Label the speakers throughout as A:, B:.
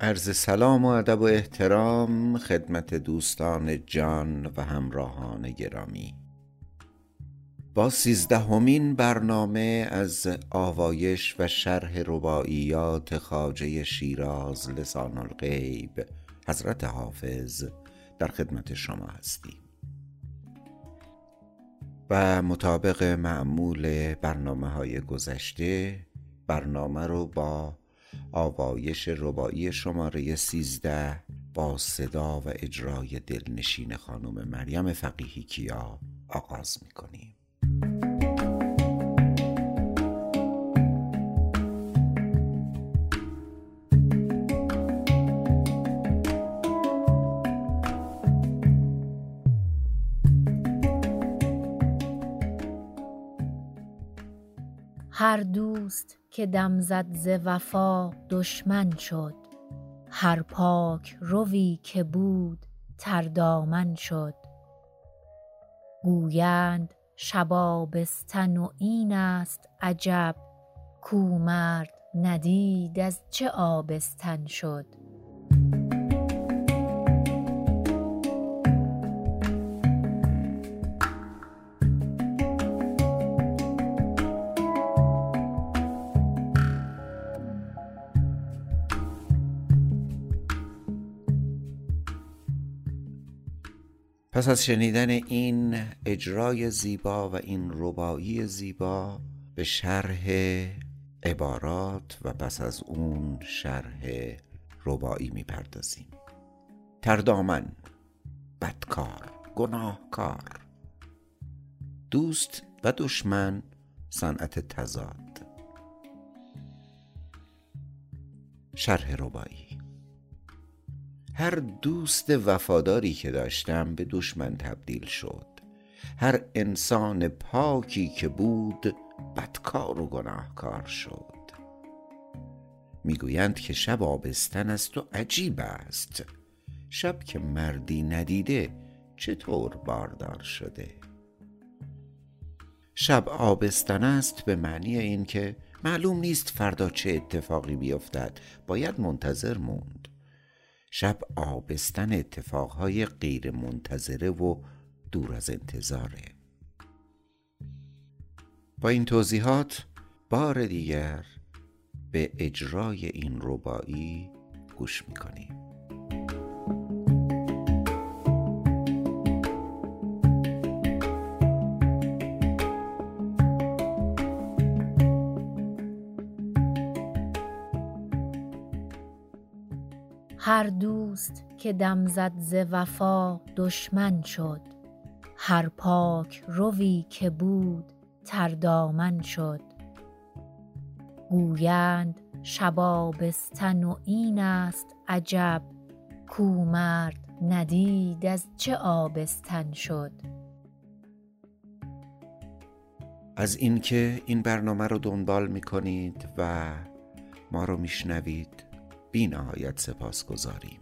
A: عرض سلام و ادب و احترام خدمت دوستان جان و همراهان گرامی. با سیزدهمین برنامه از آوایش و شرح رباعیات خواجه شیراز لسان الغیب حضرت حافظ در خدمت شما هستیم. و مطابق معمول برنامه های گذشته برنامه رو با آوایش ربایی شماره سیزده با صدا و اجرای دلنشین خانم مریم فقیهی کیا آغاز می‌کنیم.
B: هر دوست که دم زد ز وفا دشمن شد. هر پاک روی که بود تردامن شد. گویند شب آبستن و این است عجب کو مرد ندید از چه آبستن شد.
A: پس از شنیدن این اجرای زیبا و این ربایی زیبا به شرح عبارات و پس از اون شرح ربایی می‌پردازیم. تردامن بدکار گناهکار. دوست و دشمن صنعت تزاد شرح ربایی. هر دوست وفاداری که داشتم به دشمن تبدیل شد. هر انسان پاکی که بود بدکار و گناهکار شد. می‌گویند که شب آبستن است و عجیب است. شب که مردی ندیده چطور باردار شده؟ شب آبستن است به معنی این که معلوم نیست فردا چه اتفاقی بیفتد. باید منتظر موند. شب آبستن اتفاقهای غیر منتظره و دور از انتظاره. با این توضیحات بار دیگر به اجرای این ربایی گوش می‌کنیم.
B: هر دوست که دم زد ز وفا دشمن شد. هر پاک روی که بود تردامن شد. گویند شب آبستن و این است عجب کو مرد ندید از چه آبستن شد.
A: از اینکه این برنامه رو دنبال می‌کنید و ما رو میشنوید بی نهایت سپاس گذاریم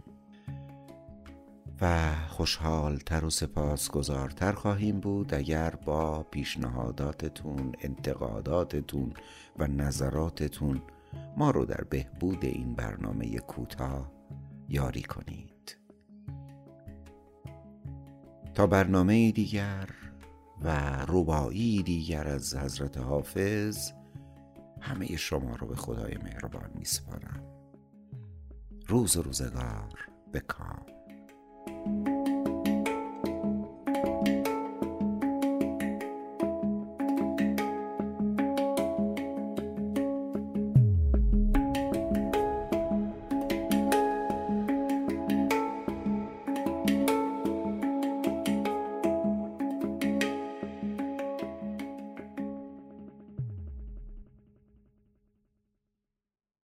A: و خوشحالتر و سپاسگزارتر خواهیم بود اگر با پیشنهاداتتون انتقاداتتون و نظراتتون ما رو در بهبود این برنامه کوتاه یاری کنید. تا برنامه دیگر و ربایی دیگر از حضرت حافظ همه شما رو به خدای مهربان میسپارم. روز و روزگار به کام